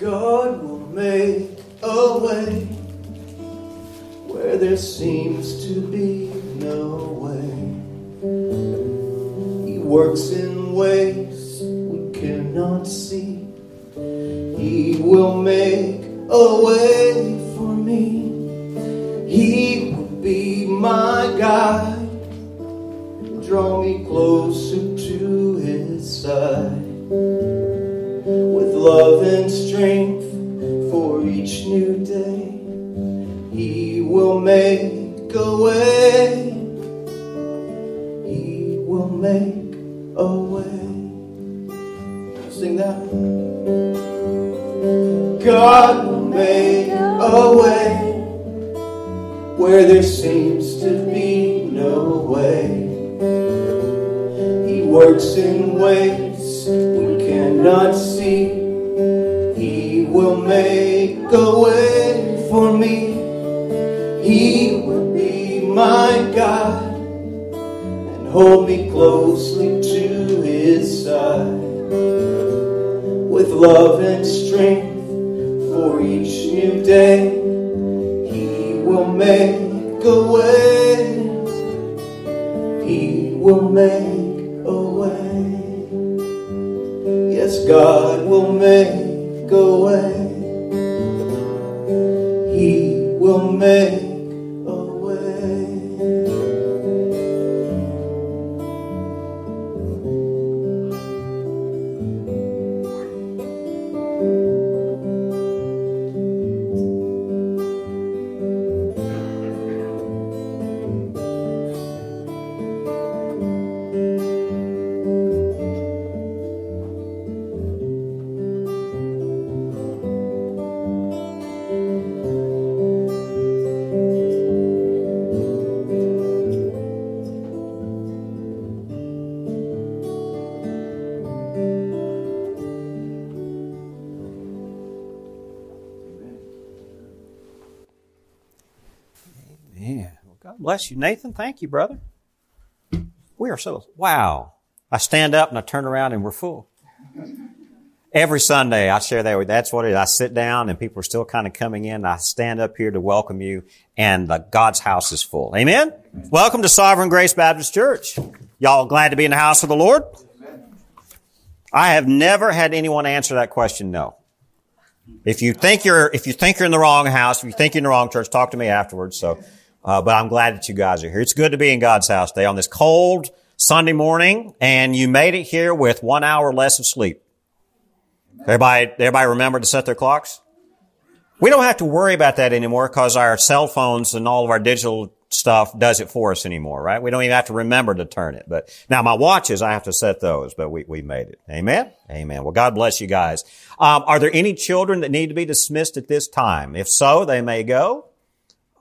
God will make a way where there seems to be no way. He works in ways we cannot see. He will make a way for me. He will be my guide, draw me closer to his side with love make a way where there seems to be no way. He works in ways we cannot see. He will make a way for me. He will be my God and hold me closely to his side with love and day. He will make a way. He will make a way. Yes, God will make a way. He will make bless you, Nathan. Thank you, brother. We are so, wow. I stand up and I turn around and we're full. Every Sunday I share that with, that's what it is. I sit down and people are still kind of coming in. I stand up here to welcome you and the God's house is full. Amen? Welcome to Sovereign Grace Baptist Church. Y'all glad to be in the house of the Lord? I have never had anyone answer that question no. If you think you're, if you think you're in the wrong house, if you think you're in the wrong church, talk to me afterwards. So, uh, but I'm glad that you guys are here. It's good to be in God's house today on this cold Sunday morning, and you made it here with one hour less of sleep. Everybody, everybody remember to set their clocks? We don't have to worry about that anymore because our cell phones and all of our digital stuff does it for us anymore, right? We don't even have to remember to turn it. But now my watches, I have to set those, but we, we made it. Amen? Amen. Well, God bless you guys. Um, are there any children that need to be dismissed at this time? If so, they may go.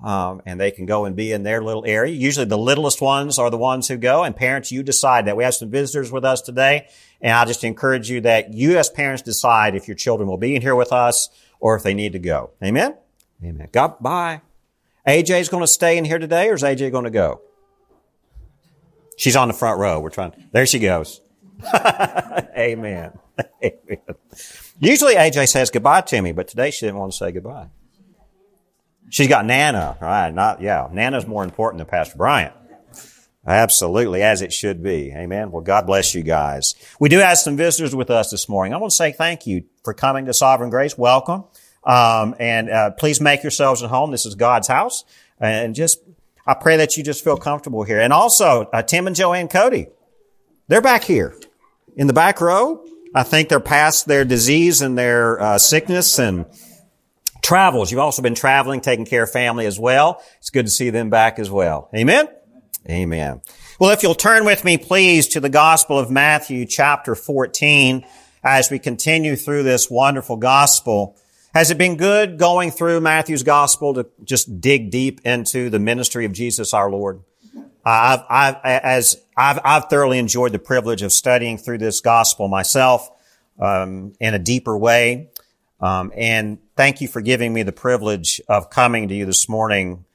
Um, and they can go and be in their little area. Usually the littlest ones are the ones who go. And parents, you decide that. We have some visitors with us today. And I just encourage you that you as parents decide if your children will be in here with us or if they need to go. Amen? Amen. God, bye. AJ's going to stay in here today or is AJ going to go? She's on the front row. We're trying. There she goes. Amen. Amen. Usually AJ says goodbye to me, but today she didn't want to say goodbye. She's got Nana, right? Not, yeah. Nana's more important than Pastor Bryant. Absolutely, as it should be. Amen. Well, God bless you guys. We do have some visitors with us this morning. I want to say thank you for coming to Sovereign Grace. Welcome. Um, and uh, please make yourselves at home. This is God's house. And just, I pray that you just feel comfortable here. And also, uh, Tim and Joanne Cody, they're back here in the back row. I think they're past their disease and their uh, sickness and travels. You've also been traveling, taking care of family as well. It's good to see them back as well. Amen? Amen. Well, if you'll turn with me, please, to the Gospel of Matthew, chapter 14, as we continue through this wonderful gospel. Has it been good going through Matthew's gospel to just dig deep into the ministry of Jesus our Lord? I've, I've, as I've, I've thoroughly enjoyed the privilege of studying through this gospel myself um, in a deeper way. Um, and thank you for giving me the privilege of coming to you this morning.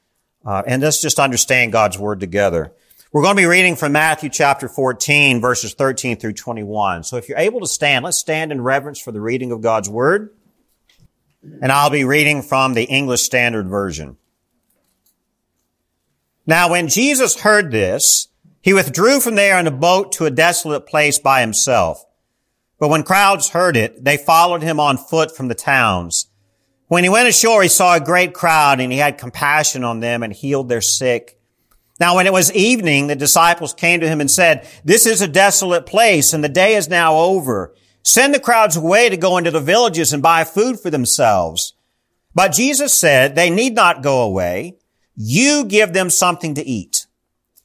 Uh, and let's just understand God's word together. We're going to be reading from Matthew chapter 14, verses 13 through 21. So if you're able to stand, let's stand in reverence for the reading of God's word. and I'll be reading from the English Standard Version. Now when Jesus heard this, he withdrew from there in a boat to a desolate place by himself. But when crowds heard it, they followed him on foot from the towns. When he went ashore, he saw a great crowd and he had compassion on them and healed their sick. Now when it was evening, the disciples came to him and said, this is a desolate place and the day is now over. Send the crowds away to go into the villages and buy food for themselves. But Jesus said, they need not go away. You give them something to eat.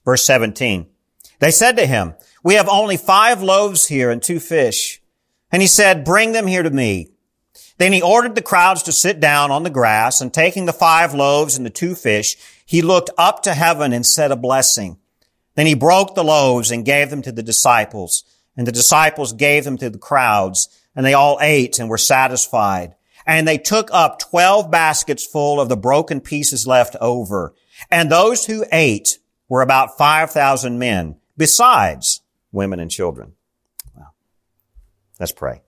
Verse 17. They said to him, we have only five loaves here and two fish. And he said, bring them here to me. Then he ordered the crowds to sit down on the grass and taking the five loaves and the two fish, he looked up to heaven and said a blessing. Then he broke the loaves and gave them to the disciples and the disciples gave them to the crowds and they all ate and were satisfied. And they took up twelve baskets full of the broken pieces left over. And those who ate were about 5,000 men besides women and children. Let's pray.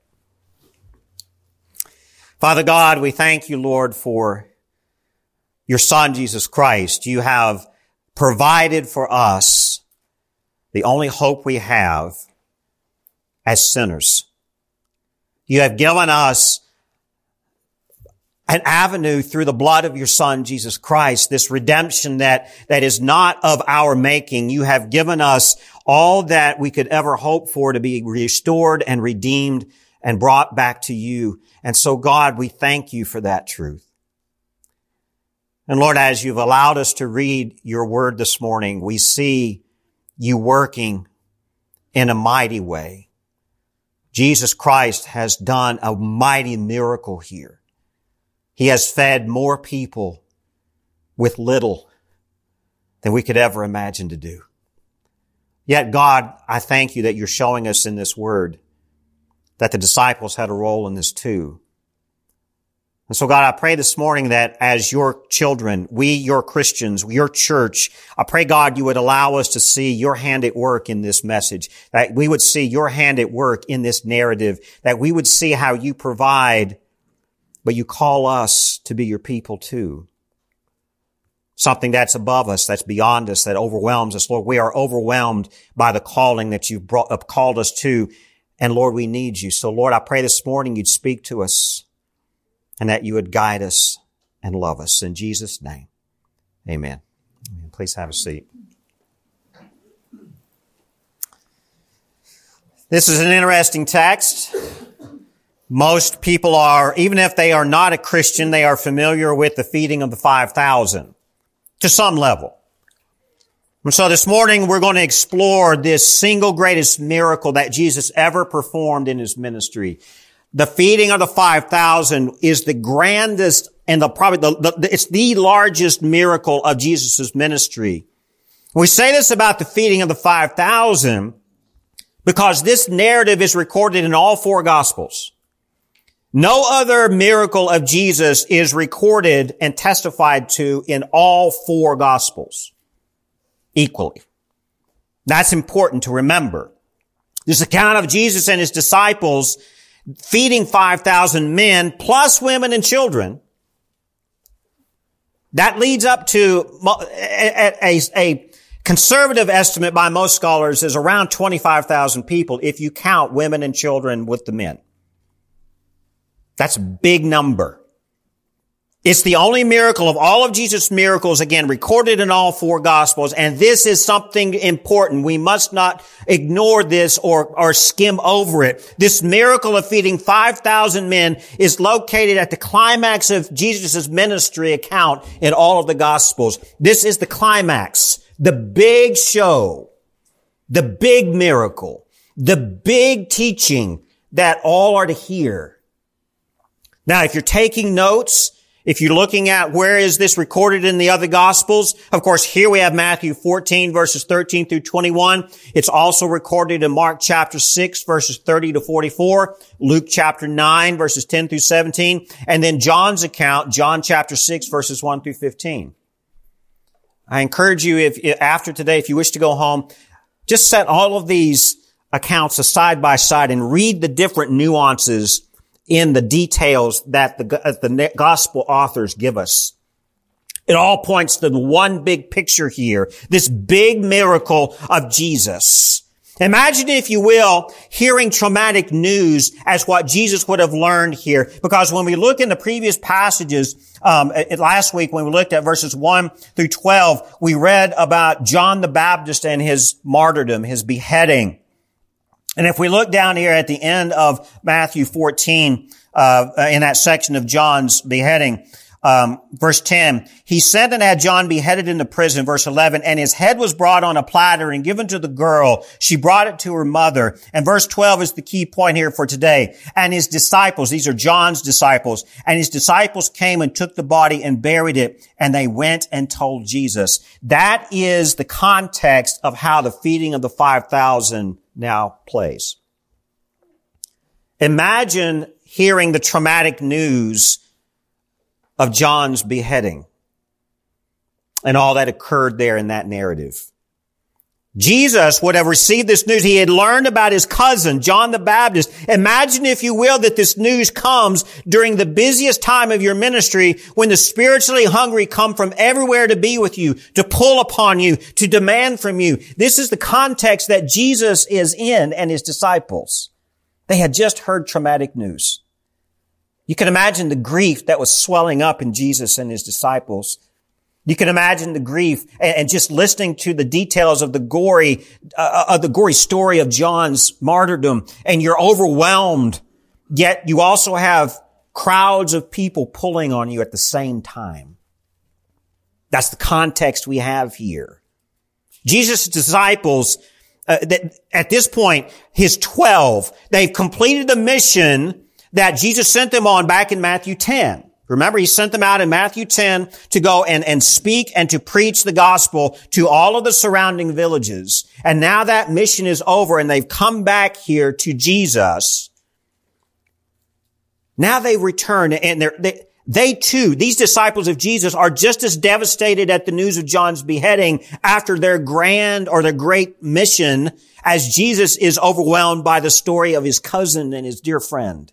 Father God, we thank you, Lord, for your son, Jesus Christ. You have provided for us the only hope we have as sinners. You have given us an avenue through the blood of your son, Jesus Christ, this redemption that, that is not of our making. You have given us all that we could ever hope for to be restored and redeemed and brought back to you. And so God, we thank you for that truth. And Lord, as you've allowed us to read your word this morning, we see you working in a mighty way. Jesus Christ has done a mighty miracle here. He has fed more people with little than we could ever imagine to do. Yet God, I thank you that you're showing us in this word that the disciples had a role in this too. And so God, I pray this morning that as your children, we, your Christians, your church, I pray God you would allow us to see your hand at work in this message, that we would see your hand at work in this narrative, that we would see how you provide, but you call us to be your people too. Something that's above us, that's beyond us, that overwhelms us. Lord, we are overwhelmed by the calling that you've brought, uh, called us to and Lord, we need you. So Lord, I pray this morning you'd speak to us and that you would guide us and love us. In Jesus' name, amen. Please have a seat. This is an interesting text. Most people are, even if they are not a Christian, they are familiar with the feeding of the 5,000 to some level. And so this morning we're going to explore this single greatest miracle that Jesus ever performed in his ministry. The feeding of the 5,000 is the grandest and the probably the, the, it's the largest miracle of Jesus' ministry. We say this about the feeding of the 5,000 because this narrative is recorded in all four gospels. No other miracle of Jesus is recorded and testified to in all four gospels equally. That's important to remember. This account of Jesus and his disciples feeding 5,000 men plus women and children. That leads up to a, a, a conservative estimate by most scholars is around 25,000 people if you count women and children with the men. That's a big number. It's the only miracle of all of Jesus' miracles, again, recorded in all four gospels. And this is something important. We must not ignore this or, or skim over it. This miracle of feeding 5,000 men is located at the climax of Jesus' ministry account in all of the gospels. This is the climax, the big show, the big miracle, the big teaching that all are to hear. Now, if you're taking notes, if you're looking at where is this recorded in the other gospels, of course, here we have Matthew 14 verses 13 through 21. It's also recorded in Mark chapter 6 verses 30 to 44, Luke chapter 9 verses 10 through 17, and then John's account, John chapter 6 verses 1 through 15. I encourage you if, after today, if you wish to go home, just set all of these accounts side by side and read the different nuances in the details that the, uh, the gospel authors give us. It all points to the one big picture here, this big miracle of Jesus. Imagine, if you will, hearing traumatic news as what Jesus would have learned here. Because when we look in the previous passages, um, last week when we looked at verses 1 through 12, we read about John the Baptist and his martyrdom, his beheading. And if we look down here at the end of Matthew 14, uh, in that section of John's beheading, um, verse 10, he sent and had John beheaded in the prison. Verse 11, and his head was brought on a platter and given to the girl. She brought it to her mother. And verse 12 is the key point here for today. And his disciples, these are John's disciples, and his disciples came and took the body and buried it, and they went and told Jesus. That is the context of how the feeding of the 5,000 now plays. Imagine hearing the traumatic news of John's beheading and all that occurred there in that narrative. Jesus would have received this news. He had learned about his cousin, John the Baptist. Imagine, if you will, that this news comes during the busiest time of your ministry when the spiritually hungry come from everywhere to be with you, to pull upon you, to demand from you. This is the context that Jesus is in and his disciples. They had just heard traumatic news. You can imagine the grief that was swelling up in Jesus and his disciples. You can imagine the grief and, just listening to the details of the gory, uh, of the gory story of John's martyrdom and you're overwhelmed. Yet you also have crowds of people pulling on you at the same time. That's the context we have here. Jesus' disciples, uh, that at this point, his 12, they've completed the mission that Jesus sent them on back in Matthew 10. Remember, he sent them out in Matthew 10 to go and, and speak and to preach the gospel to all of the surrounding villages. And now that mission is over and they've come back here to Jesus. Now they return and they're, they, they too, these disciples of Jesus are just as devastated at the news of John's beheading after their grand or their great mission as Jesus is overwhelmed by the story of his cousin and his dear friend.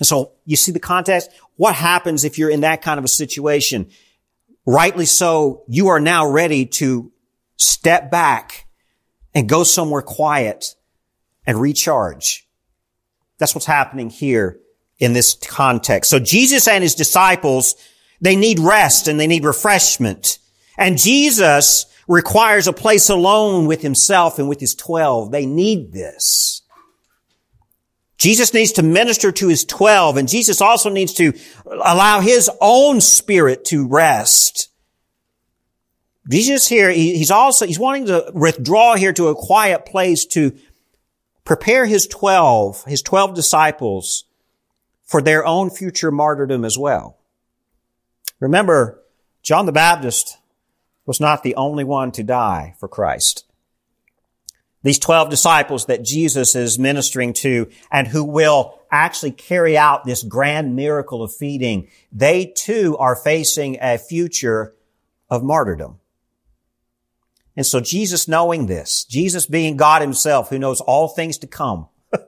And so you see the context? What happens if you're in that kind of a situation? Rightly so, you are now ready to step back and go somewhere quiet and recharge. That's what's happening here in this context. So Jesus and his disciples, they need rest and they need refreshment. And Jesus requires a place alone with himself and with his twelve. They need this. Jesus needs to minister to his 12 and Jesus also needs to allow his own spirit to rest. Jesus here, he's also, he's wanting to withdraw here to a quiet place to prepare his 12, his 12 disciples for their own future martyrdom as well. Remember, John the Baptist was not the only one to die for Christ. These 12 disciples that Jesus is ministering to and who will actually carry out this grand miracle of feeding, they too are facing a future of martyrdom. And so Jesus knowing this, Jesus being God himself who knows all things to come,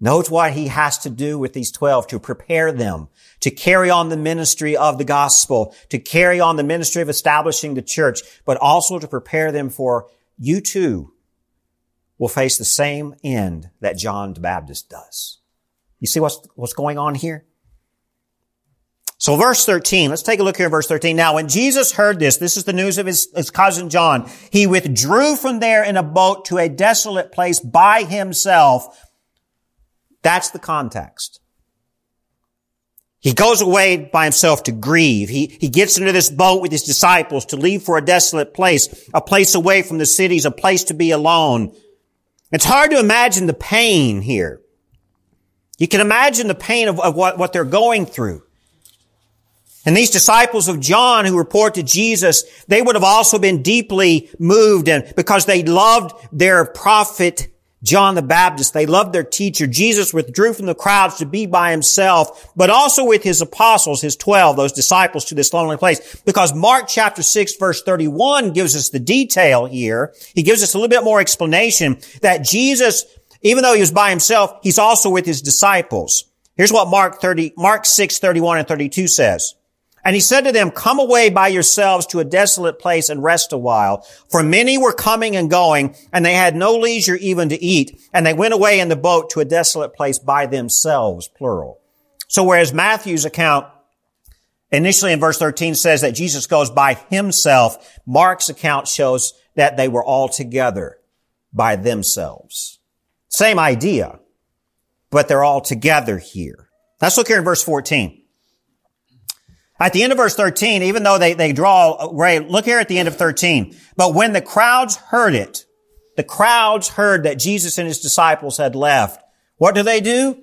knows what he has to do with these 12 to prepare them to carry on the ministry of the gospel, to carry on the ministry of establishing the church, but also to prepare them for you too will face the same end that John the Baptist does. You see what's, what's going on here? So verse 13, let's take a look here at verse 13. Now when Jesus heard this, this is the news of his, his cousin John, he withdrew from there in a boat to a desolate place by himself. That's the context. He goes away by himself to grieve. He, he gets into this boat with his disciples to leave for a desolate place, a place away from the cities, a place to be alone. It's hard to imagine the pain here. You can imagine the pain of, of what, what they're going through. And these disciples of John who report to Jesus, they would have also been deeply moved and because they loved their prophet John the Baptist. They loved their teacher. Jesus withdrew from the crowds to be by himself, but also with his apostles, his 12, those disciples to this lonely place. Because Mark chapter 6 verse 31 gives us the detail here. He gives us a little bit more explanation that Jesus even though he was by himself, he's also with his disciples. Here's what Mark 30, Mark 6, 31 and 32 says. And he said to them, come away by yourselves to a desolate place and rest a while. For many were coming and going, and they had no leisure even to eat. And they went away in the boat to a desolate place by themselves, plural. So whereas Matthew's account initially in verse 13 says that Jesus goes by himself, Mark's account shows that they were all together by themselves. Same idea, but they're all together here. Let's look here in verse 14. At the end of verse 13, even though they, they draw, right, look here at the end of 13. But when the crowds heard it, the crowds heard that Jesus and his disciples had left. What do they do?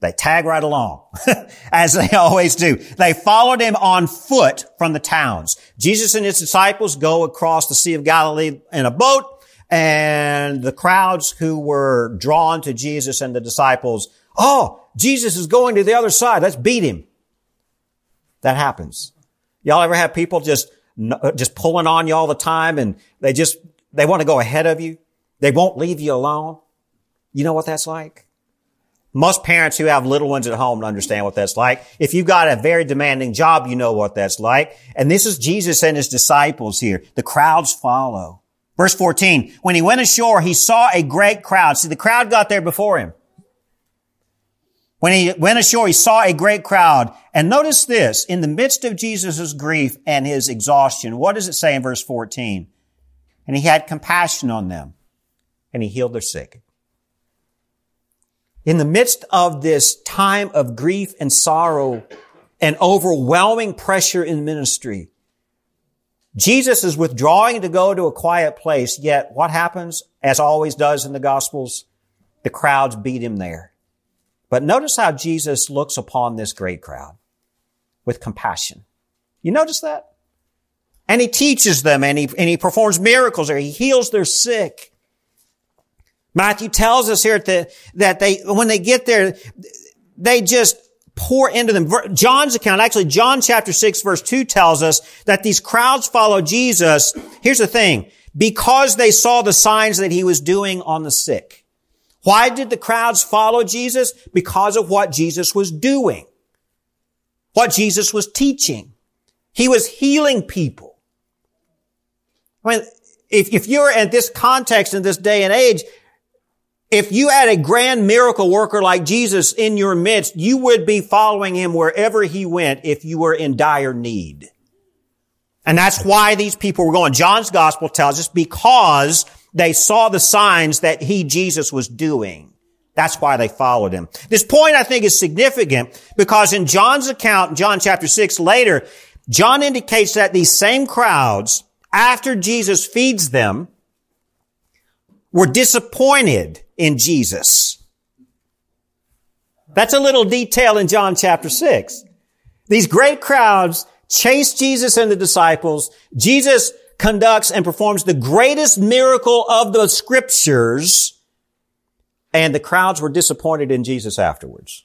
They tag right along, as they always do. They followed him on foot from the towns. Jesus and his disciples go across the Sea of Galilee in a boat, and the crowds who were drawn to Jesus and the disciples, oh, Jesus is going to the other side. Let's beat him. That happens. Y'all ever have people just, uh, just pulling on you all the time and they just, they want to go ahead of you. They won't leave you alone. You know what that's like? Most parents who have little ones at home understand what that's like. If you've got a very demanding job, you know what that's like. And this is Jesus and his disciples here. The crowds follow. Verse 14, when he went ashore, he saw a great crowd. See, the crowd got there before him. When he went ashore, he saw a great crowd. And notice this, in the midst of Jesus' grief and his exhaustion, what does it say in verse 14? And he had compassion on them and he healed their sick. In the midst of this time of grief and sorrow and overwhelming pressure in ministry, Jesus is withdrawing to go to a quiet place, yet what happens, as always does in the Gospels? The crowds beat him there. But notice how Jesus looks upon this great crowd with compassion. You notice that? And he teaches them and he, and he performs miracles or he heals their sick. Matthew tells us here that, that they, when they get there, they just pour into them. John's account, actually John chapter 6 verse 2 tells us that these crowds follow Jesus. Here's the thing. Because they saw the signs that he was doing on the sick. Why did the crowds follow Jesus? Because of what Jesus was doing. What Jesus was teaching. He was healing people. I mean, if, if you're at this context in this day and age, if you had a grand miracle worker like Jesus in your midst, you would be following him wherever he went if you were in dire need. And that's why these people were going. John's gospel tells us because they saw the signs that he, Jesus, was doing. That's why they followed him. This point I think is significant because in John's account, John chapter 6 later, John indicates that these same crowds, after Jesus feeds them, were disappointed in Jesus. That's a little detail in John chapter 6. These great crowds chase Jesus and the disciples. Jesus conducts and performs the greatest miracle of the scriptures. And the crowds were disappointed in Jesus afterwards.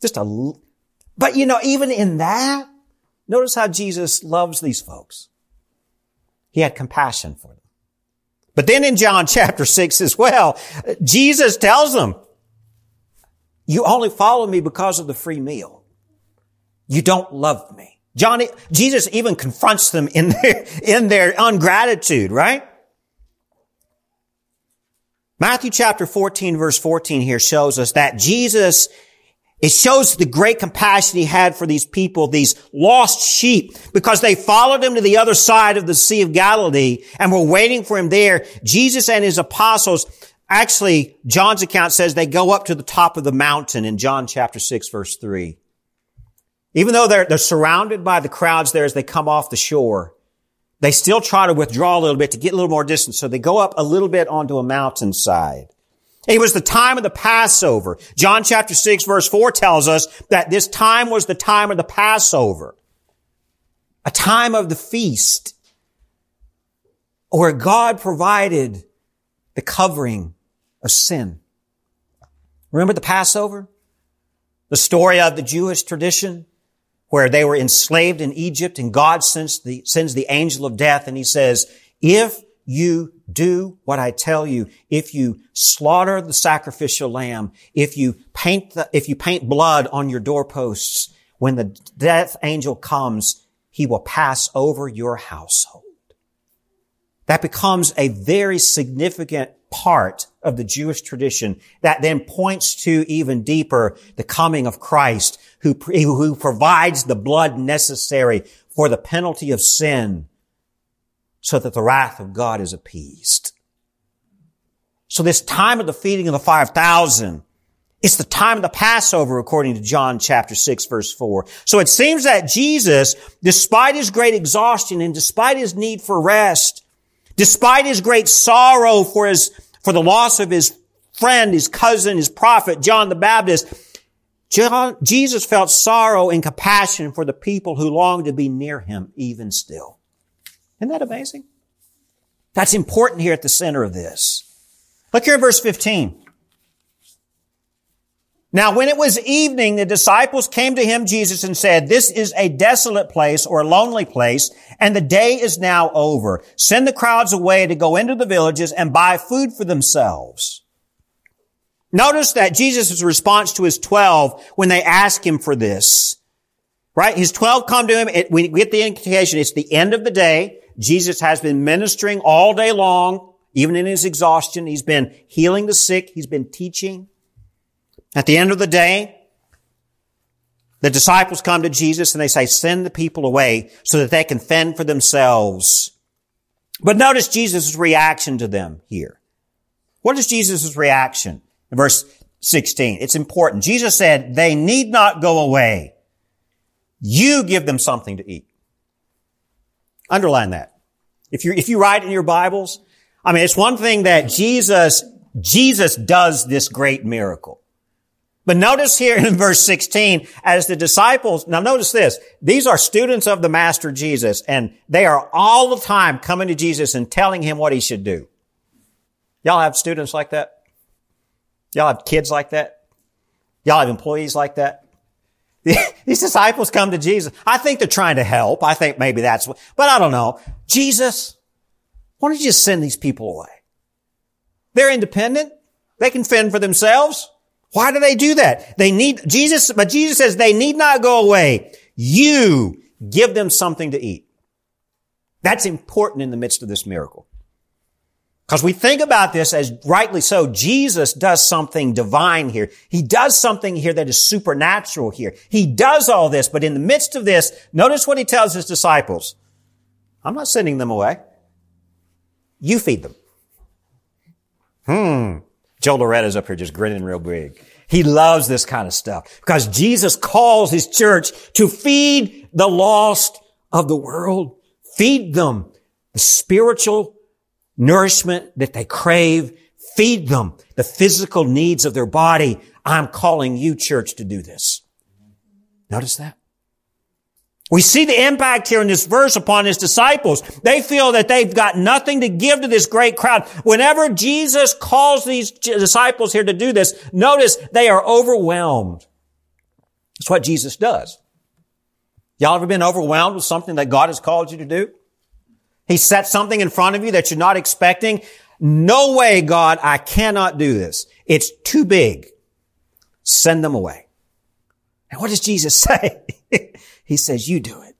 Just a, but you know, even in that, notice how Jesus loves these folks. He had compassion for them. But then in John chapter 6 as well, Jesus tells them, you only follow me because of the free meal. You don't love me. John, Jesus even confronts them in their, in their ungratitude, right? Matthew chapter 14 verse 14 here shows us that Jesus it shows the great compassion he had for these people, these lost sheep, because they followed him to the other side of the Sea of Galilee and were waiting for him there. Jesus and his apostles, actually, John's account says they go up to the top of the mountain in John chapter 6 verse 3. Even though they're, they're surrounded by the crowds there as they come off the shore, they still try to withdraw a little bit to get a little more distance. So they go up a little bit onto a mountainside. It was the time of the Passover. John chapter 6 verse 4 tells us that this time was the time of the Passover. A time of the feast where God provided the covering of sin. Remember the Passover? The story of the Jewish tradition where they were enslaved in Egypt and God sends the, sends the angel of death and he says, if you do what I tell you, if you slaughter the sacrificial lamb, if you paint the, if you paint blood on your doorposts, when the death angel comes, he will pass over your household. That becomes a very significant part of the Jewish tradition that then points to even deeper the coming of Christ who, who provides the blood necessary for the penalty of sin so that the wrath of God is appeased. So this time of the feeding of the 5,000, it's the time of the Passover according to John chapter 6 verse 4. So it seems that Jesus, despite his great exhaustion and despite his need for rest, Despite his great sorrow for his, for the loss of his friend, his cousin, his prophet, John the Baptist, Jesus felt sorrow and compassion for the people who longed to be near him even still. Isn't that amazing? That's important here at the center of this. Look here in verse 15. Now, when it was evening, the disciples came to him, Jesus, and said, this is a desolate place or a lonely place, and the day is now over. Send the crowds away to go into the villages and buy food for themselves. Notice that Jesus' response to his 12 when they ask him for this, right? His 12 come to him. It, we get the indication it's the end of the day. Jesus has been ministering all day long, even in his exhaustion. He's been healing the sick. He's been teaching. At the end of the day, the disciples come to Jesus and they say, send the people away so that they can fend for themselves. But notice Jesus' reaction to them here. What is Jesus' reaction? Verse 16, it's important. Jesus said, they need not go away. You give them something to eat. Underline that. If you, if you write in your Bibles, I mean, it's one thing that Jesus, Jesus does this great miracle. But notice here in verse 16, as the disciples, now notice this, these are students of the Master Jesus, and they are all the time coming to Jesus and telling him what he should do. Y'all have students like that? Y'all have kids like that? Y'all have employees like that? These disciples come to Jesus. I think they're trying to help. I think maybe that's what, but I don't know. Jesus, why don't you just send these people away? They're independent. They can fend for themselves. Why do they do that? They need, Jesus, but Jesus says they need not go away. You give them something to eat. That's important in the midst of this miracle. Because we think about this as rightly so, Jesus does something divine here. He does something here that is supernatural here. He does all this, but in the midst of this, notice what he tells his disciples. I'm not sending them away. You feed them. Hmm. Joe Loretta's up here just grinning real big. He loves this kind of stuff because Jesus calls his church to feed the lost of the world. Feed them the spiritual nourishment that they crave. Feed them the physical needs of their body. I'm calling you church to do this. Notice that? We see the impact here in this verse upon his disciples. They feel that they've got nothing to give to this great crowd. Whenever Jesus calls these disciples here to do this, notice they are overwhelmed. That's what Jesus does. Y'all ever been overwhelmed with something that God has called you to do? He set something in front of you that you're not expecting. No way, God, I cannot do this. It's too big. Send them away. And what does Jesus say? He says, you do it.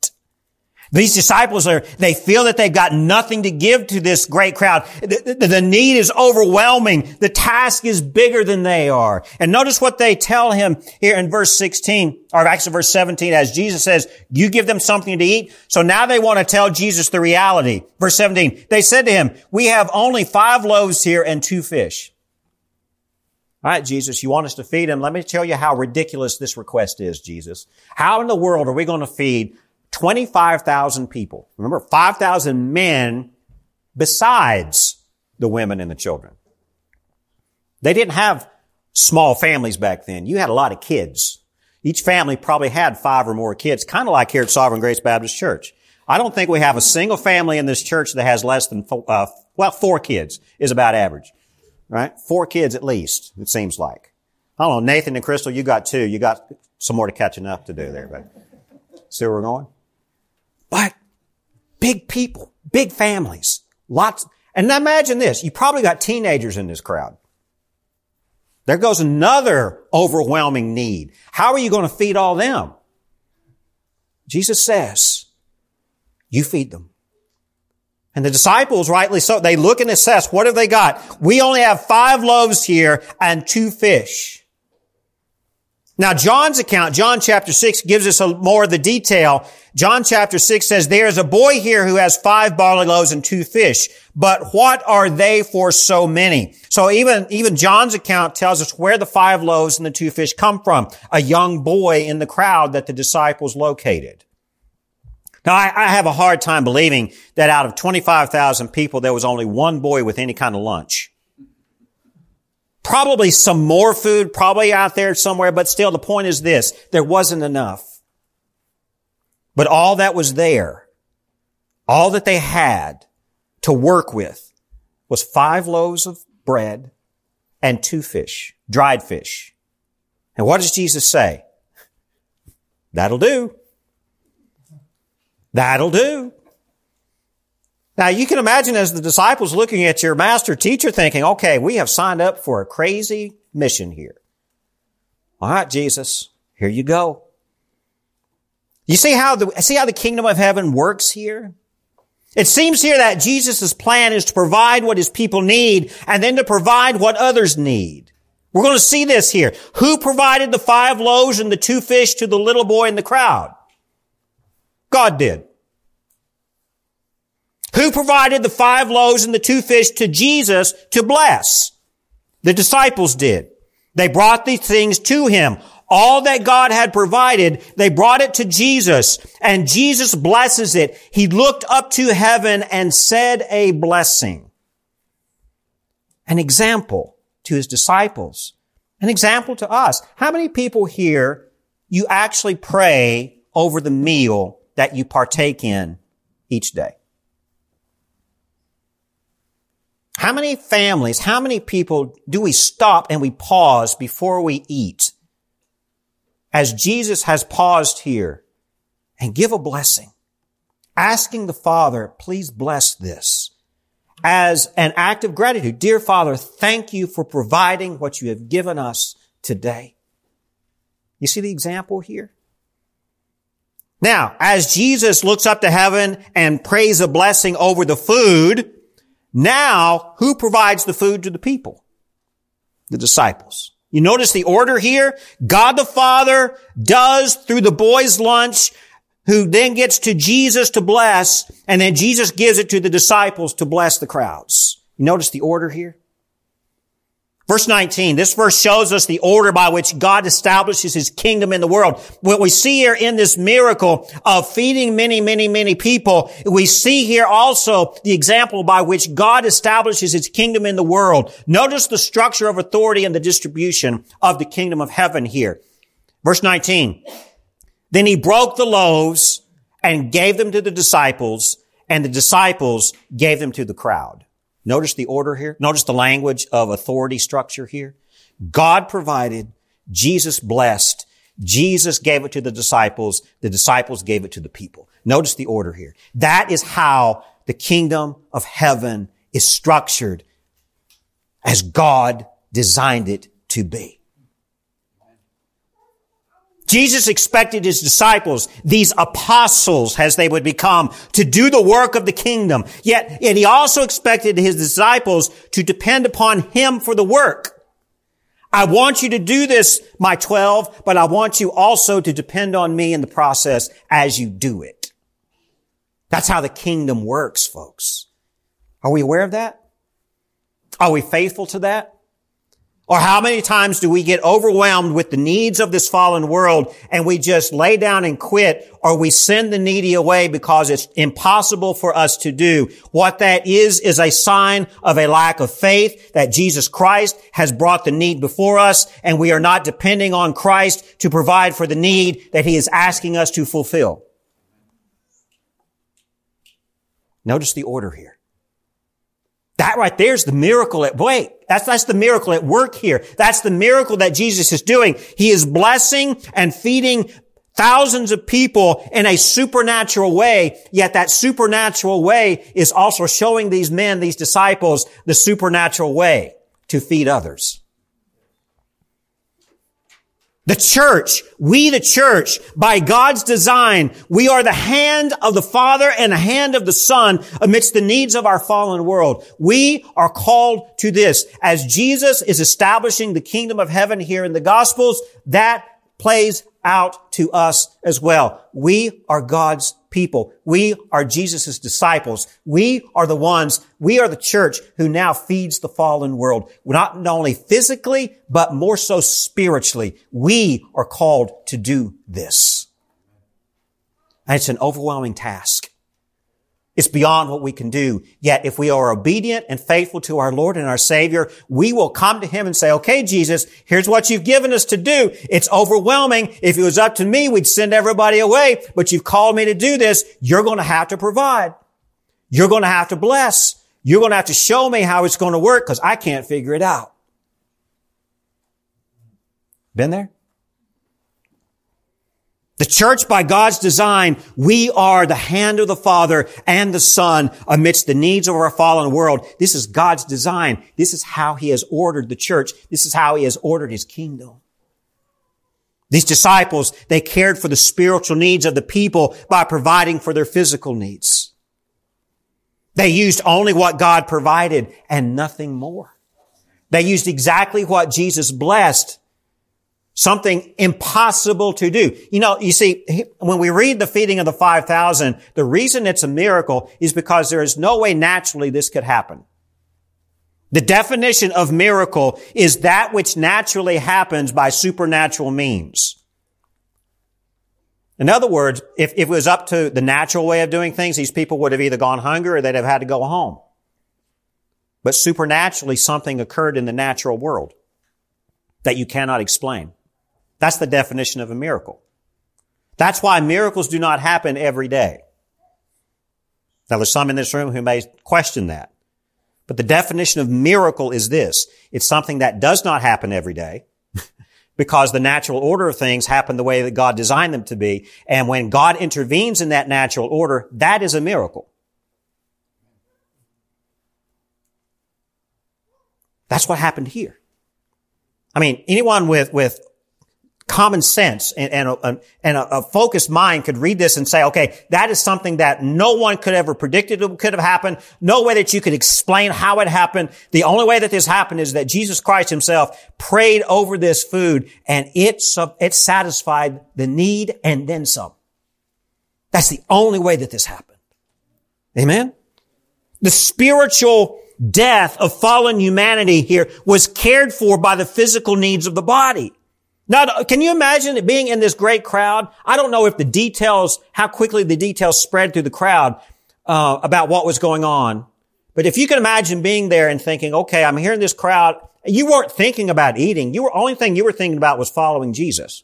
These disciples are, they feel that they've got nothing to give to this great crowd. The, the, the, need is overwhelming. The task is bigger than they are. And notice what they tell him here in verse 16, or actually verse 17, as Jesus says, you give them something to eat. So now they want to tell Jesus the reality. Verse 17, they said to him, we have only five loaves here and two fish. All right, Jesus, you want us to feed him. Let me tell you how ridiculous this request is, Jesus. How in the world are we going to feed 25,000 people? Remember, 5,000 men besides the women and the children. They didn't have small families back then. You had a lot of kids. Each family probably had five or more kids, kind of like here at Sovereign Grace Baptist Church. I don't think we have a single family in this church that has less than, four, uh, well, four kids is about average right? Four kids at least, it seems like. I don't know, Nathan and Crystal, you got two. You got some more to catching up to do there, but see where we're going? But big people, big families, lots, And imagine this. You probably got teenagers in this crowd. There goes another overwhelming need. How are you going to feed all them? Jesus says, you feed them. And the disciples, rightly so, they look and assess, what have they got? We only have five loaves here and two fish. Now, John's account, John chapter 6 gives us a, more of the detail. John chapter 6 says, there is a boy here who has five barley loaves and two fish, but what are they for so many? So even, even John's account tells us where the five loaves and the two fish come from. A young boy in the crowd that the disciples located. Now, I, I have a hard time believing that out of 25,000 people, there was only one boy with any kind of lunch. Probably some more food, probably out there somewhere, but still the point is this, there wasn't enough. But all that was there, all that they had to work with was five loaves of bread and two fish, dried fish. And what does Jesus say? That'll do. That'll do. Now you can imagine as the disciples looking at your master teacher thinking, okay, we have signed up for a crazy mission here. All right, Jesus, here you go. You see how the, see how the kingdom of heaven works here? It seems here that Jesus' plan is to provide what his people need and then to provide what others need. We're going to see this here. Who provided the five loaves and the two fish to the little boy in the crowd? God did. Who provided the five loaves and the two fish to Jesus to bless? The disciples did. They brought these things to him. All that God had provided, they brought it to Jesus and Jesus blesses it. He looked up to heaven and said a blessing. An example to his disciples. An example to us. How many people here you actually pray over the meal that you partake in each day. How many families, how many people do we stop and we pause before we eat? As Jesus has paused here and give a blessing, asking the Father, please bless this as an act of gratitude. Dear Father, thank you for providing what you have given us today. You see the example here? Now, as Jesus looks up to heaven and prays a blessing over the food, now who provides the food to the people? The disciples. You notice the order here? God the Father does through the boy's lunch, who then gets to Jesus to bless, and then Jesus gives it to the disciples to bless the crowds. You notice the order here? Verse 19, this verse shows us the order by which God establishes his kingdom in the world. What we see here in this miracle of feeding many, many, many people, we see here also the example by which God establishes his kingdom in the world. Notice the structure of authority and the distribution of the kingdom of heaven here. Verse 19, then he broke the loaves and gave them to the disciples and the disciples gave them to the crowd. Notice the order here. Notice the language of authority structure here. God provided. Jesus blessed. Jesus gave it to the disciples. The disciples gave it to the people. Notice the order here. That is how the kingdom of heaven is structured as God designed it to be. Jesus expected his disciples, these apostles as they would become, to do the work of the kingdom. Yet, and he also expected his disciples to depend upon him for the work. I want you to do this, my 12, but I want you also to depend on me in the process as you do it. That's how the kingdom works, folks. Are we aware of that? Are we faithful to that? Or how many times do we get overwhelmed with the needs of this fallen world and we just lay down and quit or we send the needy away because it's impossible for us to do. What that is, is a sign of a lack of faith that Jesus Christ has brought the need before us and we are not depending on Christ to provide for the need that he is asking us to fulfill. Notice the order here. That right there is the miracle at, wait, that's, that's the miracle at work here. That's the miracle that Jesus is doing. He is blessing and feeding thousands of people in a supernatural way, yet that supernatural way is also showing these men, these disciples, the supernatural way to feed others. The church, we the church, by God's design, we are the hand of the Father and the hand of the Son amidst the needs of our fallen world. We are called to this. As Jesus is establishing the kingdom of heaven here in the Gospels, that plays out to us as well. We are God's people. We are Jesus' disciples. We are the ones, we are the church who now feeds the fallen world. Not only physically, but more so spiritually. We are called to do this. And it's an overwhelming task. It's beyond what we can do. Yet if we are obedient and faithful to our Lord and our Savior, we will come to Him and say, okay, Jesus, here's what you've given us to do. It's overwhelming. If it was up to me, we'd send everybody away, but you've called me to do this. You're going to have to provide. You're going to have to bless. You're going to have to show me how it's going to work because I can't figure it out. Been there? The church by God's design, we are the hand of the Father and the Son amidst the needs of our fallen world. This is God's design. This is how He has ordered the church. This is how He has ordered His kingdom. These disciples, they cared for the spiritual needs of the people by providing for their physical needs. They used only what God provided and nothing more. They used exactly what Jesus blessed Something impossible to do. You know, you see, when we read the feeding of the 5,000, the reason it's a miracle is because there is no way naturally this could happen. The definition of miracle is that which naturally happens by supernatural means. In other words, if, if, it was up to the natural way of doing things, these people would have either gone hungry or they'd have had to go home. But supernaturally, something occurred in the natural world that you cannot explain. That's the definition of a miracle. That's why miracles do not happen every day. Now there's some in this room who may question that. But the definition of miracle is this. It's something that does not happen every day because the natural order of things happen the way that God designed them to be. And when God intervenes in that natural order, that is a miracle. That's what happened here. I mean, anyone with, with common sense and, and, a, and a, a, focused mind could read this and say, okay, that is something that no one could ever predicted could have happened. No way that you could explain how it happened. The only way that this happened is that Jesus Christ himself prayed over this food and it, it satisfied the need and then some. That's the only way that this happened. Amen? The spiritual death of fallen humanity here was cared for by the physical needs of the body. Now, can you imagine being in this great crowd? I don't know if the details, how quickly the details spread through the crowd uh, about what was going on. But if you can imagine being there and thinking, okay, I'm hearing this crowd. You weren't thinking about eating. You were, only thing you were thinking about was following Jesus.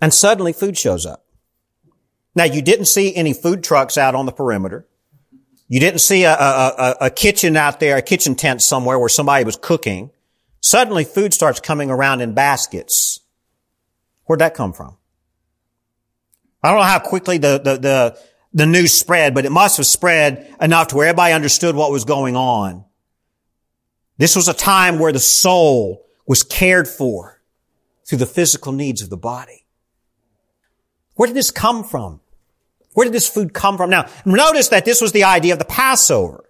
And suddenly food shows up. Now, you didn't see any food trucks out on the perimeter. You didn't see a, a, a, a kitchen out there, a kitchen tent somewhere where somebody was cooking. Suddenly food starts coming around in baskets. Where'd that come from? I don't know how quickly the, the, the, the news spread, but it must have spread enough to where everybody understood what was going on. This was a time where the soul was cared for through the physical needs of the body. Where did this come from? Where did this food come from? Now, notice that this was the idea of the Passover.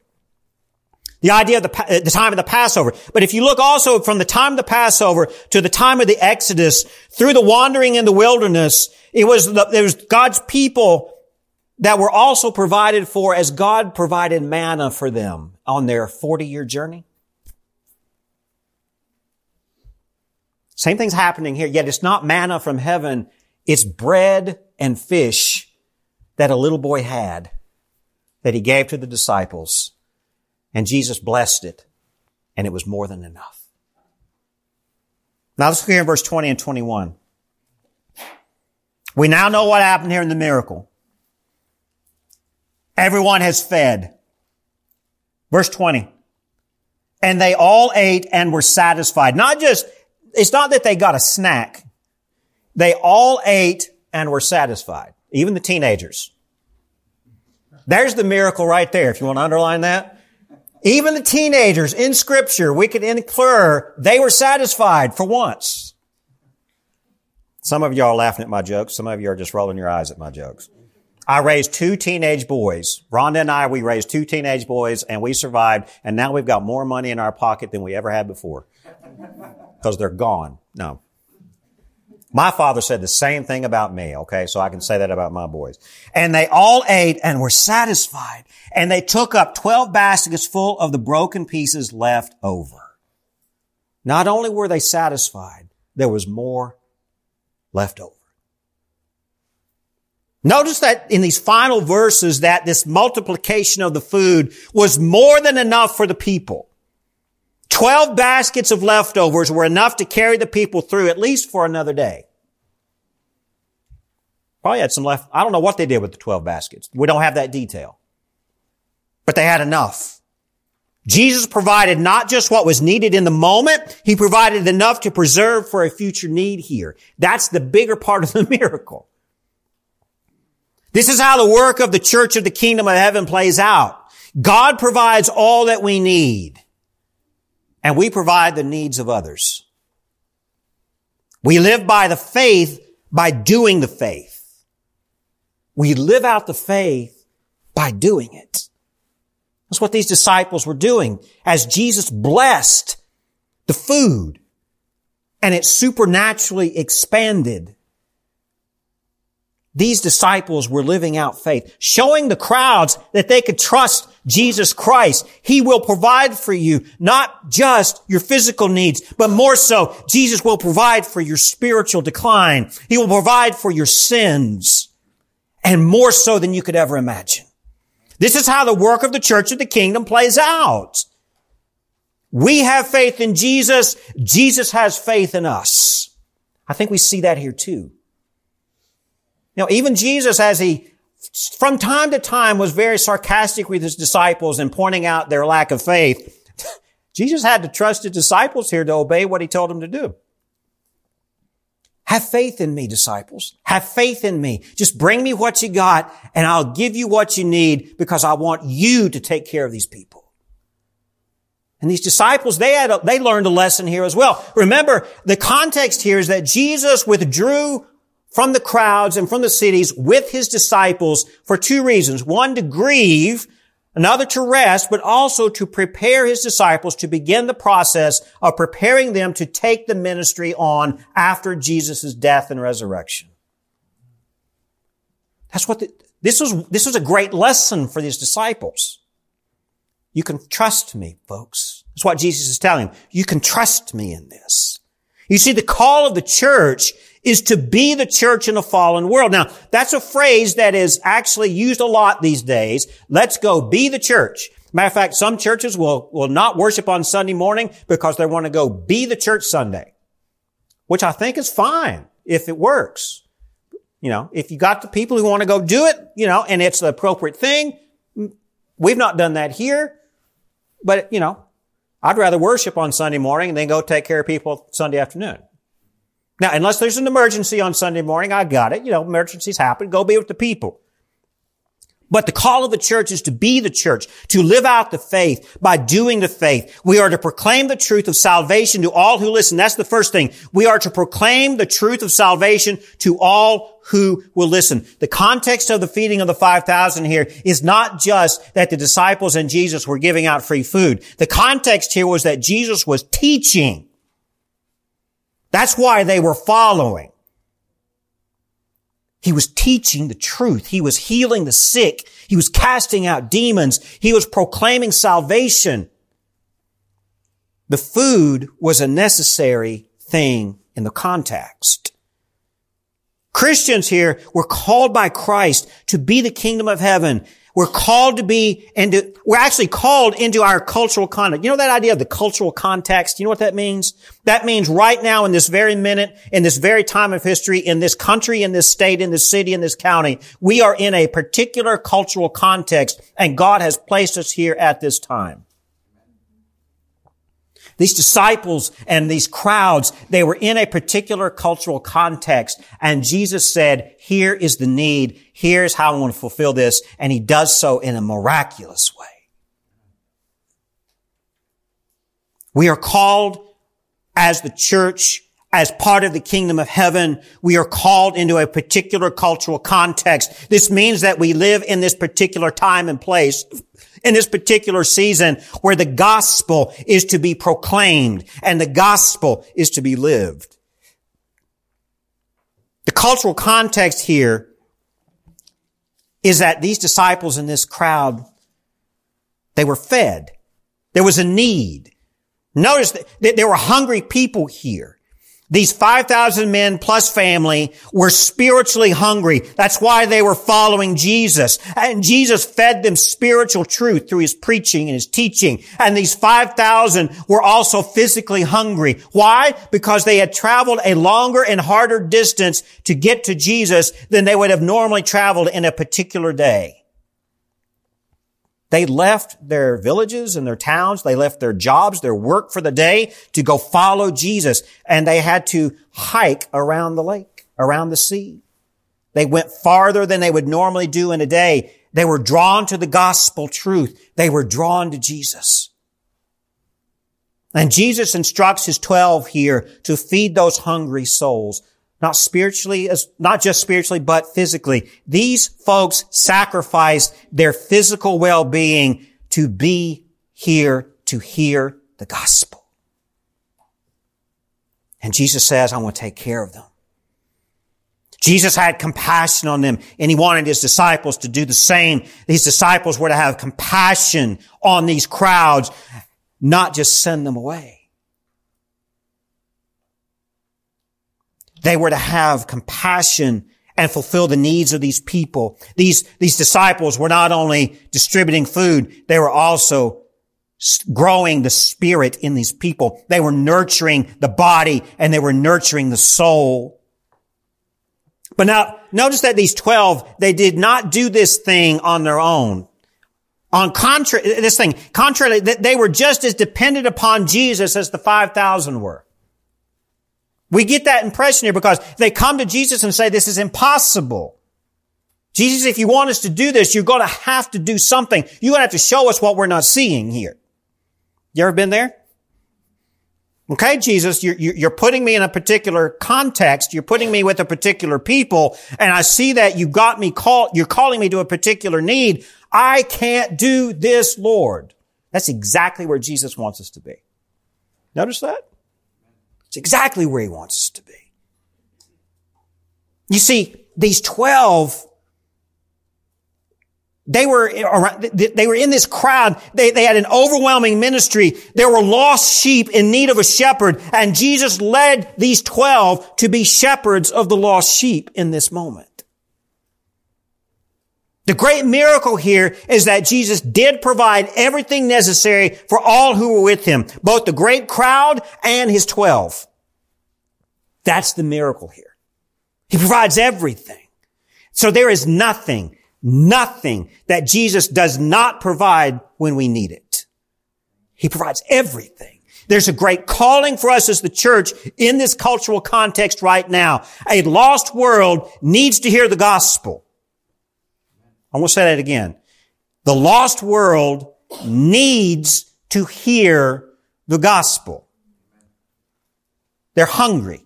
The idea of the, uh, the time of the Passover. But if you look also from the time of the Passover to the time of the Exodus, through the wandering in the wilderness, it was, the, it was God's people that were also provided for as God provided manna for them on their 40 year journey. Same thing's happening here, yet it's not manna from heaven. It's bread and fish that a little boy had that he gave to the disciples and Jesus blessed it, and it was more than enough. Now let's look here in verse 20 and 21. We now know what happened here in the miracle. Everyone has fed. Verse 20. And they all ate and were satisfied. Not just, it's not that they got a snack. They all ate and were satisfied. Even the teenagers. There's the miracle right there, if you want to underline that. Even the teenagers in scripture, we could infer they were satisfied for once. Some of y'all are laughing at my jokes. Some of you are just rolling your eyes at my jokes. I raised two teenage boys. Rhonda and I, we raised two teenage boys and we survived. And now we've got more money in our pocket than we ever had before. Because they're gone. No. My father said the same thing about me, okay? So I can say that about my boys. And they all ate and were satisfied. And they took up 12 baskets full of the broken pieces left over. Not only were they satisfied, there was more left over. Notice that in these final verses that this multiplication of the food was more than enough for the people. Twelve baskets of leftovers were enough to carry the people through at least for another day. Probably had some left. I don't know what they did with the 12 baskets. We don't have that detail. But they had enough. Jesus provided not just what was needed in the moment, He provided enough to preserve for a future need here. That's the bigger part of the miracle. This is how the work of the church of the kingdom of heaven plays out. God provides all that we need, and we provide the needs of others. We live by the faith by doing the faith. We live out the faith by doing it. That's what these disciples were doing as Jesus blessed the food and it supernaturally expanded. These disciples were living out faith, showing the crowds that they could trust Jesus Christ. He will provide for you not just your physical needs, but more so, Jesus will provide for your spiritual decline. He will provide for your sins and more so than you could ever imagine. This is how the work of the church of the kingdom plays out. We have faith in Jesus. Jesus has faith in us. I think we see that here too. Now, even Jesus, as he from time to time was very sarcastic with his disciples and pointing out their lack of faith, Jesus had to trust his disciples here to obey what he told them to do. Have faith in me, disciples. Have faith in me. Just bring me what you got and I'll give you what you need because I want you to take care of these people. And these disciples, they had, a, they learned a lesson here as well. Remember, the context here is that Jesus withdrew from the crowds and from the cities with his disciples for two reasons. One, to grieve another to rest, but also to prepare his disciples to begin the process of preparing them to take the ministry on after Jesus' death and resurrection. That's what the, this was, this was a great lesson for these disciples. You can trust me, folks. That's what Jesus is telling them. You can trust me in this. You see, the call of the church is to be the church in a fallen world. Now, that's a phrase that is actually used a lot these days. Let's go be the church. Matter of fact, some churches will, will not worship on Sunday morning because they want to go be the church Sunday, which I think is fine if it works. You know, if you got the people who want to go do it, you know, and it's the appropriate thing. We've not done that here, but you know, I'd rather worship on Sunday morning than go take care of people Sunday afternoon. Now, unless there's an emergency on Sunday morning, I got it. You know, emergencies happen. Go be with the people. But the call of the church is to be the church, to live out the faith by doing the faith. We are to proclaim the truth of salvation to all who listen. That's the first thing. We are to proclaim the truth of salvation to all who will listen. The context of the feeding of the 5,000 here is not just that the disciples and Jesus were giving out free food. The context here was that Jesus was teaching. That's why they were following. He was teaching the truth. He was healing the sick. He was casting out demons. He was proclaiming salvation. The food was a necessary thing in the context. Christians here were called by Christ to be the kingdom of heaven we're called to be, and we're actually called into our cultural context. You know that idea of the cultural context? You know what that means? That means right now in this very minute, in this very time of history, in this country, in this state, in this city, in this county, we are in a particular cultural context, and God has placed us here at this time. These disciples and these crowds, they were in a particular cultural context. And Jesus said, here is the need. Here's how I want to fulfill this. And he does so in a miraculous way. We are called as the church as part of the kingdom of heaven, we are called into a particular cultural context. This means that we live in this particular time and place, in this particular season where the gospel is to be proclaimed and the gospel is to be lived. The cultural context here is that these disciples in this crowd, they were fed. There was a need. Notice that there were hungry people here. These 5,000 men plus family were spiritually hungry. That's why they were following Jesus. And Jesus fed them spiritual truth through his preaching and his teaching. And these 5,000 were also physically hungry. Why? Because they had traveled a longer and harder distance to get to Jesus than they would have normally traveled in a particular day. They left their villages and their towns. They left their jobs, their work for the day to go follow Jesus. And they had to hike around the lake, around the sea. They went farther than they would normally do in a day. They were drawn to the gospel truth. They were drawn to Jesus. And Jesus instructs his 12 here to feed those hungry souls not spiritually as, not just spiritually, but physically. These folks sacrificed their physical well-being to be here to hear the gospel. And Jesus says, I want to take care of them. Jesus had compassion on them and he wanted his disciples to do the same. These disciples were to have compassion on these crowds, not just send them away. They were to have compassion and fulfill the needs of these people. These, these disciples were not only distributing food, they were also growing the spirit in these people. They were nurturing the body and they were nurturing the soul. But now, notice that these 12, they did not do this thing on their own. On contrary, this thing, contrary, they were just as dependent upon Jesus as the 5,000 were. We get that impression here because they come to Jesus and say, this is impossible. Jesus, if you want us to do this, you're going to have to do something. You're going to have to show us what we're not seeing here. You ever been there? Okay, Jesus, you're, you're putting me in a particular context. You're putting me with a particular people. And I see that you got me called, you're calling me to a particular need. I can't do this, Lord. That's exactly where Jesus wants us to be. Notice that? It's exactly where he wants us to be. You see, these 12, they were they were in this crowd. They, they had an overwhelming ministry. There were lost sheep in need of a shepherd, and Jesus led these 12 to be shepherds of the lost sheep in this moment. The great miracle here is that Jesus did provide everything necessary for all who were with him, both the great crowd and his twelve. That's the miracle here. He provides everything. So there is nothing, nothing that Jesus does not provide when we need it. He provides everything. There's a great calling for us as the church in this cultural context right now. A lost world needs to hear the gospel. I want to say that again. The lost world needs to hear the gospel. They're hungry.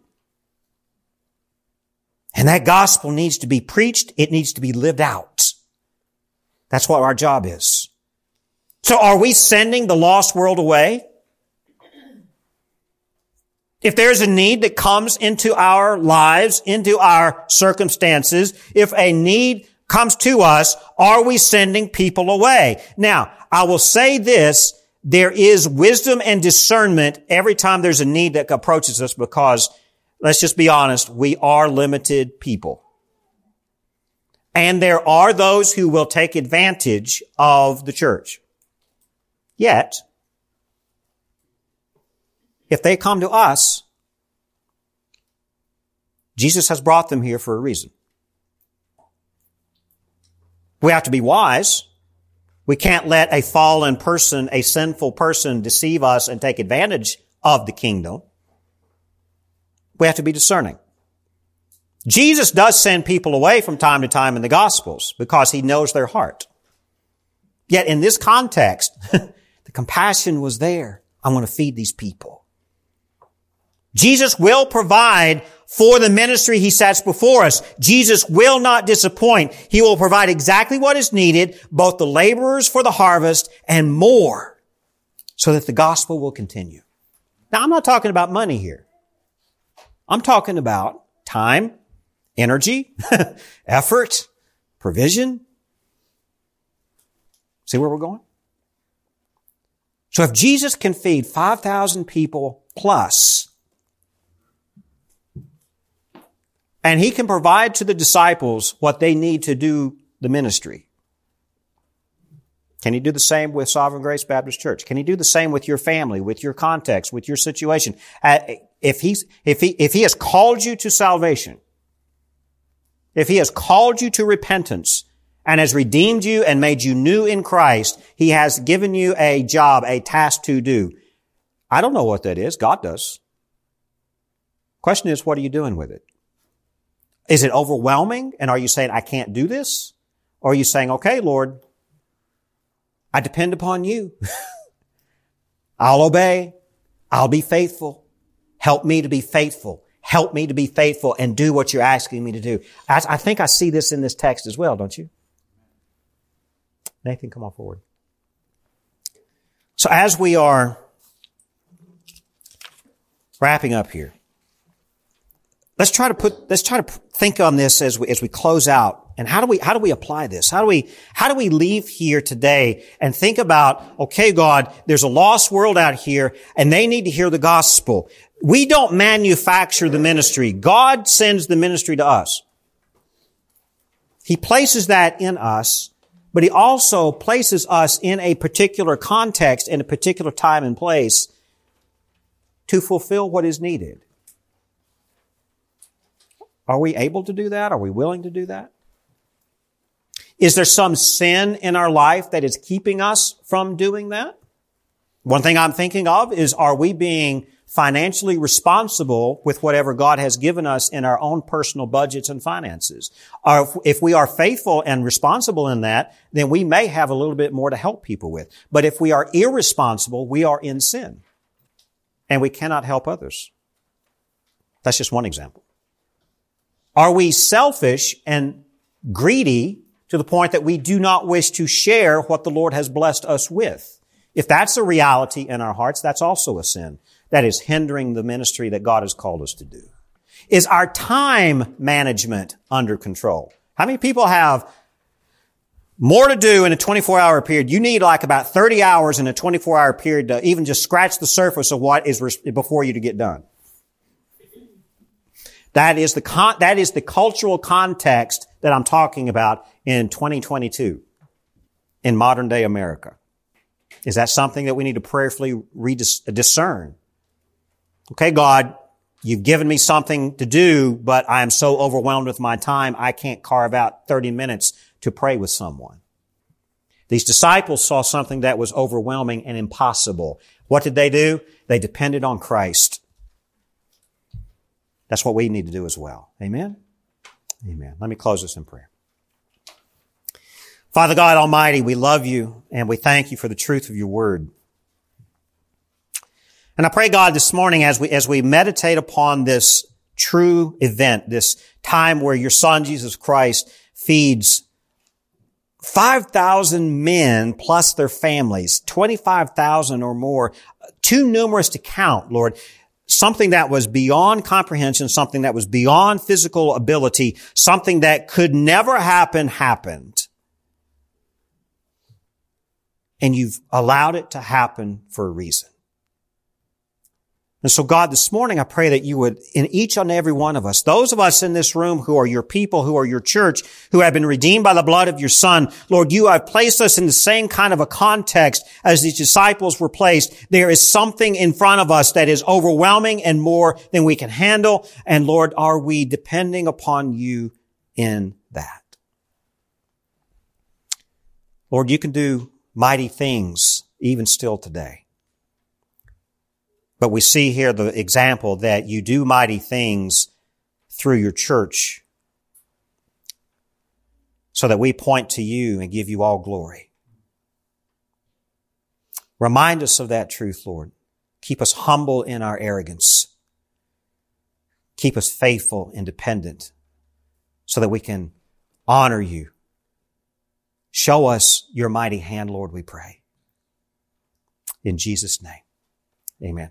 And that gospel needs to be preached. It needs to be lived out. That's what our job is. So are we sending the lost world away? If there's a need that comes into our lives, into our circumstances, if a need comes to us, are we sending people away? Now, I will say this, there is wisdom and discernment every time there's a need that approaches us because, let's just be honest, we are limited people. And there are those who will take advantage of the church. Yet, if they come to us, Jesus has brought them here for a reason. We have to be wise. We can't let a fallen person, a sinful person deceive us and take advantage of the kingdom. We have to be discerning. Jesus does send people away from time to time in the Gospels because he knows their heart. Yet in this context, the compassion was there. I'm going to feed these people. Jesus will provide for the ministry he sets before us. Jesus will not disappoint. He will provide exactly what is needed, both the laborers for the harvest and more, so that the gospel will continue. Now, I'm not talking about money here. I'm talking about time, energy, effort, provision. See where we're going? So if Jesus can feed 5,000 people plus, and he can provide to the disciples what they need to do the ministry. Can he do the same with Sovereign Grace Baptist Church? Can he do the same with your family, with your context, with your situation? Uh, if he's, if he, if he has called you to salvation, if he has called you to repentance and has redeemed you and made you new in Christ, he has given you a job, a task to do. I don't know what that is. God does. Question is, what are you doing with it? Is it overwhelming? And are you saying, I can't do this? Or are you saying, okay, Lord, I depend upon you. I'll obey. I'll be faithful. Help me to be faithful. Help me to be faithful and do what you're asking me to do. I, I think I see this in this text as well, don't you? Nathan, come on forward. So as we are wrapping up here, let's try to put, let's try to think on this as we, as we close out. And how do we, how do we apply this? How do we, how do we leave here today and think about, okay, God, there's a lost world out here and they need to hear the gospel. We don't manufacture the ministry. God sends the ministry to us. He places that in us, but he also places us in a particular context, in a particular time and place to fulfill what is needed. Are we able to do that? Are we willing to do that? Is there some sin in our life that is keeping us from doing that? One thing I'm thinking of is are we being financially responsible with whatever God has given us in our own personal budgets and finances? If we are faithful and responsible in that, then we may have a little bit more to help people with. But if we are irresponsible, we are in sin and we cannot help others. That's just one example. Are we selfish and greedy to the point that we do not wish to share what the Lord has blessed us with? If that's a reality in our hearts, that's also a sin. That is hindering the ministry that God has called us to do. Is our time management under control? How many people have more to do in a 24 hour period? You need like about 30 hours in a 24 hour period to even just scratch the surface of what is before you to get done. That is the con- that is the cultural context that I'm talking about in 2022 in modern day America. Is that something that we need to prayerfully discern? Okay, God, you've given me something to do, but I am so overwhelmed with my time, I can't carve out 30 minutes to pray with someone. These disciples saw something that was overwhelming and impossible. What did they do? They depended on Christ. That's what we need to do as well. Amen? Amen. Let me close this in prayer. Father God Almighty, we love you and we thank you for the truth of your word. And I pray God this morning as we, as we meditate upon this true event, this time where your son Jesus Christ feeds 5,000 men plus their families, 25,000 or more, too numerous to count, Lord something that was beyond comprehension, something that was beyond physical ability, something that could never happen happened. And you've allowed it to happen for a reason. And so God, this morning I pray that you would, in each and every one of us, those of us in this room who are your people, who are your church, who have been redeemed by the blood of your son, Lord, you have placed us in the same kind of a context as these disciples were placed. There is something in front of us that is overwhelming and more than we can handle. And Lord, are we depending upon you in that? Lord, you can do mighty things even still today. But we see here the example that you do mighty things through your church so that we point to you and give you all glory. Remind us of that truth, Lord. Keep us humble in our arrogance. Keep us faithful and dependent so that we can honor you. Show us your mighty hand, Lord, we pray. In Jesus' name, amen.